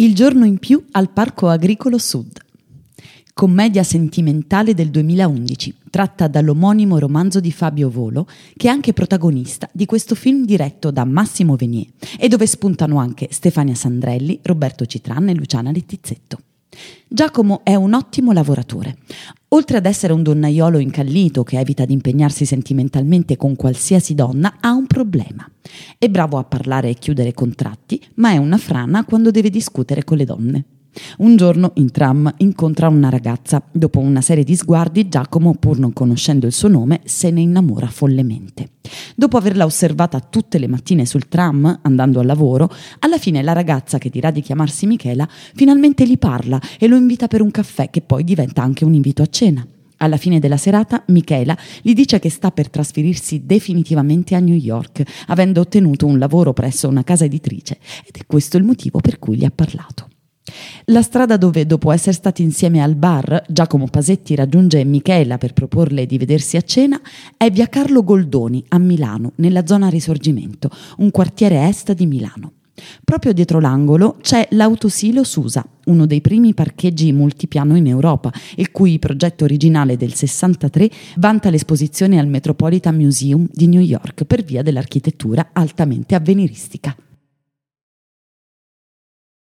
Il giorno in più al Parco Agricolo Sud. Commedia sentimentale del 2011, tratta dall'omonimo romanzo di Fabio Volo, che è anche protagonista di questo film diretto da Massimo Venier e dove spuntano anche Stefania Sandrelli, Roberto Citran e Luciana Lettizzetto. Giacomo è un ottimo lavoratore. Oltre ad essere un donnaiolo incallito che evita di impegnarsi sentimentalmente con qualsiasi donna, ha un problema. È bravo a parlare e chiudere contratti, ma è una frana quando deve discutere con le donne. Un giorno in tram incontra una ragazza. Dopo una serie di sguardi, Giacomo, pur non conoscendo il suo nome, se ne innamora follemente. Dopo averla osservata tutte le mattine sul tram, andando al lavoro, alla fine la ragazza, che dirà di chiamarsi Michela, finalmente gli parla e lo invita per un caffè che poi diventa anche un invito a cena. Alla fine della serata, Michela gli dice che sta per trasferirsi definitivamente a New York, avendo ottenuto un lavoro presso una casa editrice, ed è questo il motivo per cui gli ha parlato. La strada dove, dopo essere stati insieme al bar, Giacomo Pasetti raggiunge Michela per proporle di vedersi a cena è via Carlo Goldoni a Milano, nella zona Risorgimento, un quartiere est di Milano. Proprio dietro l'angolo c'è l'autosilo Susa, uno dei primi parcheggi multipiano in Europa, il cui progetto originale del 63 vanta l'esposizione al Metropolitan Museum di New York per via dell'architettura altamente avveniristica.